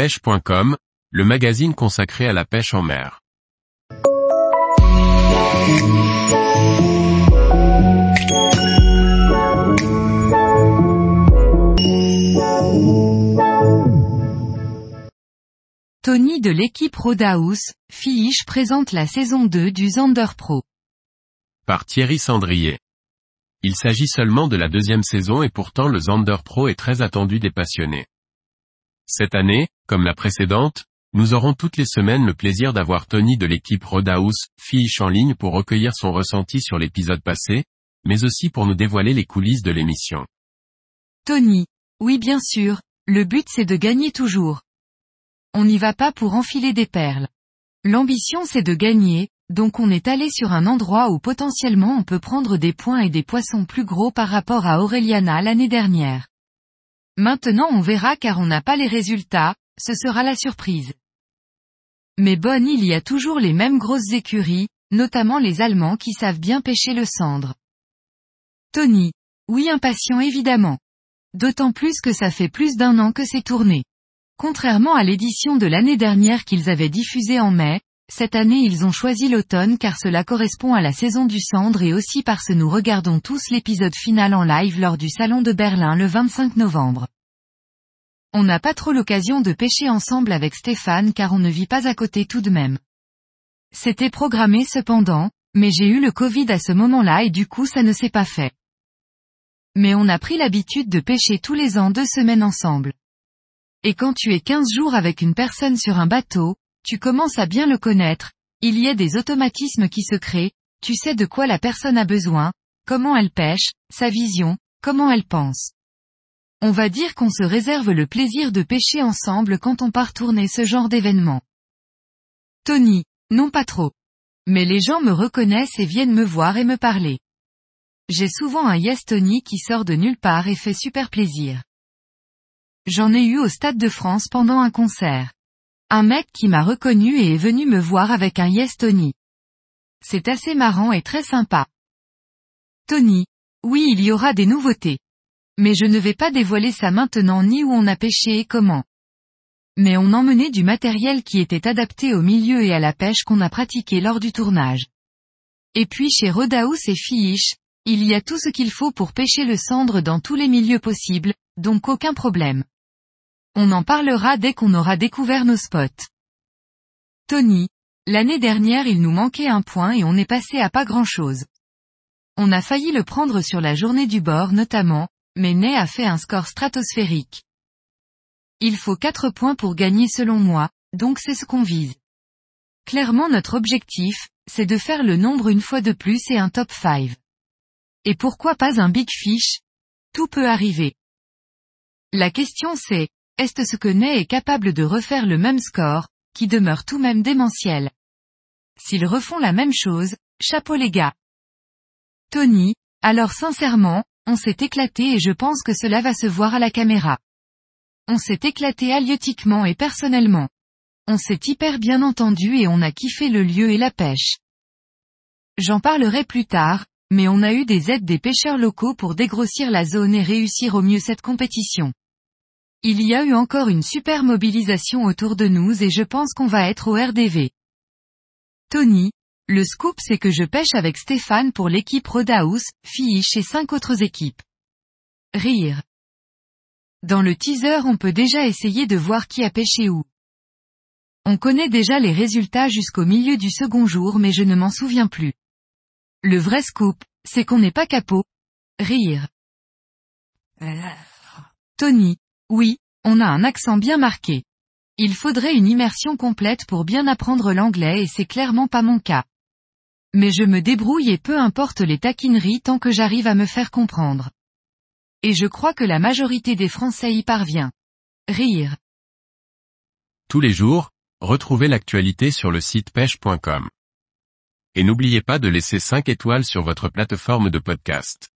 pêche.com, le magazine consacré à la pêche en mer. Tony de l'équipe Rodaus, Fiche présente la saison 2 du Zander Pro. Par Thierry Sandrier. Il s'agit seulement de la deuxième saison et pourtant le Zander Pro est très attendu des passionnés. Cette année, comme la précédente, nous aurons toutes les semaines le plaisir d'avoir Tony de l'équipe Rodaus, Fiche en ligne pour recueillir son ressenti sur l'épisode passé, mais aussi pour nous dévoiler les coulisses de l'émission. Tony. Oui bien sûr, le but c'est de gagner toujours. On n'y va pas pour enfiler des perles. L'ambition c'est de gagner, donc on est allé sur un endroit où potentiellement on peut prendre des points et des poissons plus gros par rapport à Aureliana l'année dernière. Maintenant on verra car on n'a pas les résultats, ce sera la surprise. Mais bonne il y a toujours les mêmes grosses écuries, notamment les Allemands qui savent bien pêcher le cendre. Tony. Oui impatient évidemment. D'autant plus que ça fait plus d'un an que c'est tourné. Contrairement à l'édition de l'année dernière qu'ils avaient diffusée en mai, cette année ils ont choisi l'automne car cela correspond à la saison du cendre et aussi parce que nous regardons tous l'épisode final en live lors du Salon de Berlin le 25 novembre. On n'a pas trop l'occasion de pêcher ensemble avec Stéphane car on ne vit pas à côté tout de même. C'était programmé cependant, mais j'ai eu le Covid à ce moment-là et du coup ça ne s'est pas fait. Mais on a pris l'habitude de pêcher tous les ans deux semaines ensemble. Et quand tu es 15 jours avec une personne sur un bateau, tu commences à bien le connaître, il y a des automatismes qui se créent, tu sais de quoi la personne a besoin, comment elle pêche, sa vision, comment elle pense. On va dire qu'on se réserve le plaisir de pêcher ensemble quand on part tourner ce genre d'événement. Tony, non pas trop. Mais les gens me reconnaissent et viennent me voir et me parler. J'ai souvent un Yes Tony qui sort de nulle part et fait super plaisir. J'en ai eu au Stade de France pendant un concert. Un mec qui m'a reconnu et est venu me voir avec un Yes Tony. C'est assez marrant et très sympa. Tony. Oui il y aura des nouveautés. Mais je ne vais pas dévoiler ça maintenant ni où on a pêché et comment. Mais on emmenait du matériel qui était adapté au milieu et à la pêche qu'on a pratiqué lors du tournage. Et puis chez Rodaus et Fiish, il y a tout ce qu'il faut pour pêcher le cendre dans tous les milieux possibles, donc aucun problème. On en parlera dès qu'on aura découvert nos spots. Tony. L'année dernière il nous manquait un point et on est passé à pas grand chose. On a failli le prendre sur la journée du bord notamment, mais Ney a fait un score stratosphérique. Il faut 4 points pour gagner selon moi, donc c'est ce qu'on vise. Clairement notre objectif, c'est de faire le nombre une fois de plus et un top 5. Et pourquoi pas un big fish? Tout peut arriver. La question c'est, est-ce ce que Ney est capable de refaire le même score, qui demeure tout même démentiel? S'ils refont la même chose, chapeau les gars. Tony, alors sincèrement, on s'est éclaté et je pense que cela va se voir à la caméra. On s'est éclaté halieutiquement et personnellement. On s'est hyper bien entendu et on a kiffé le lieu et la pêche. J'en parlerai plus tard, mais on a eu des aides des pêcheurs locaux pour dégrossir la zone et réussir au mieux cette compétition. Il y a eu encore une super mobilisation autour de nous et je pense qu'on va être au RDV. Tony, le scoop c'est que je pêche avec Stéphane pour l'équipe Rodaus, Fiche et cinq autres équipes. Rire. Dans le teaser on peut déjà essayer de voir qui a pêché où. On connaît déjà les résultats jusqu'au milieu du second jour mais je ne m'en souviens plus. Le vrai scoop, c'est qu'on n'est pas capot. Rire. Tony. Oui, on a un accent bien marqué. Il faudrait une immersion complète pour bien apprendre l'anglais et c'est clairement pas mon cas. Mais je me débrouille et peu importe les taquineries tant que j'arrive à me faire comprendre. Et je crois que la majorité des Français y parvient. Rire. Tous les jours, retrouvez l'actualité sur le site pêche.com. Et n'oubliez pas de laisser 5 étoiles sur votre plateforme de podcast.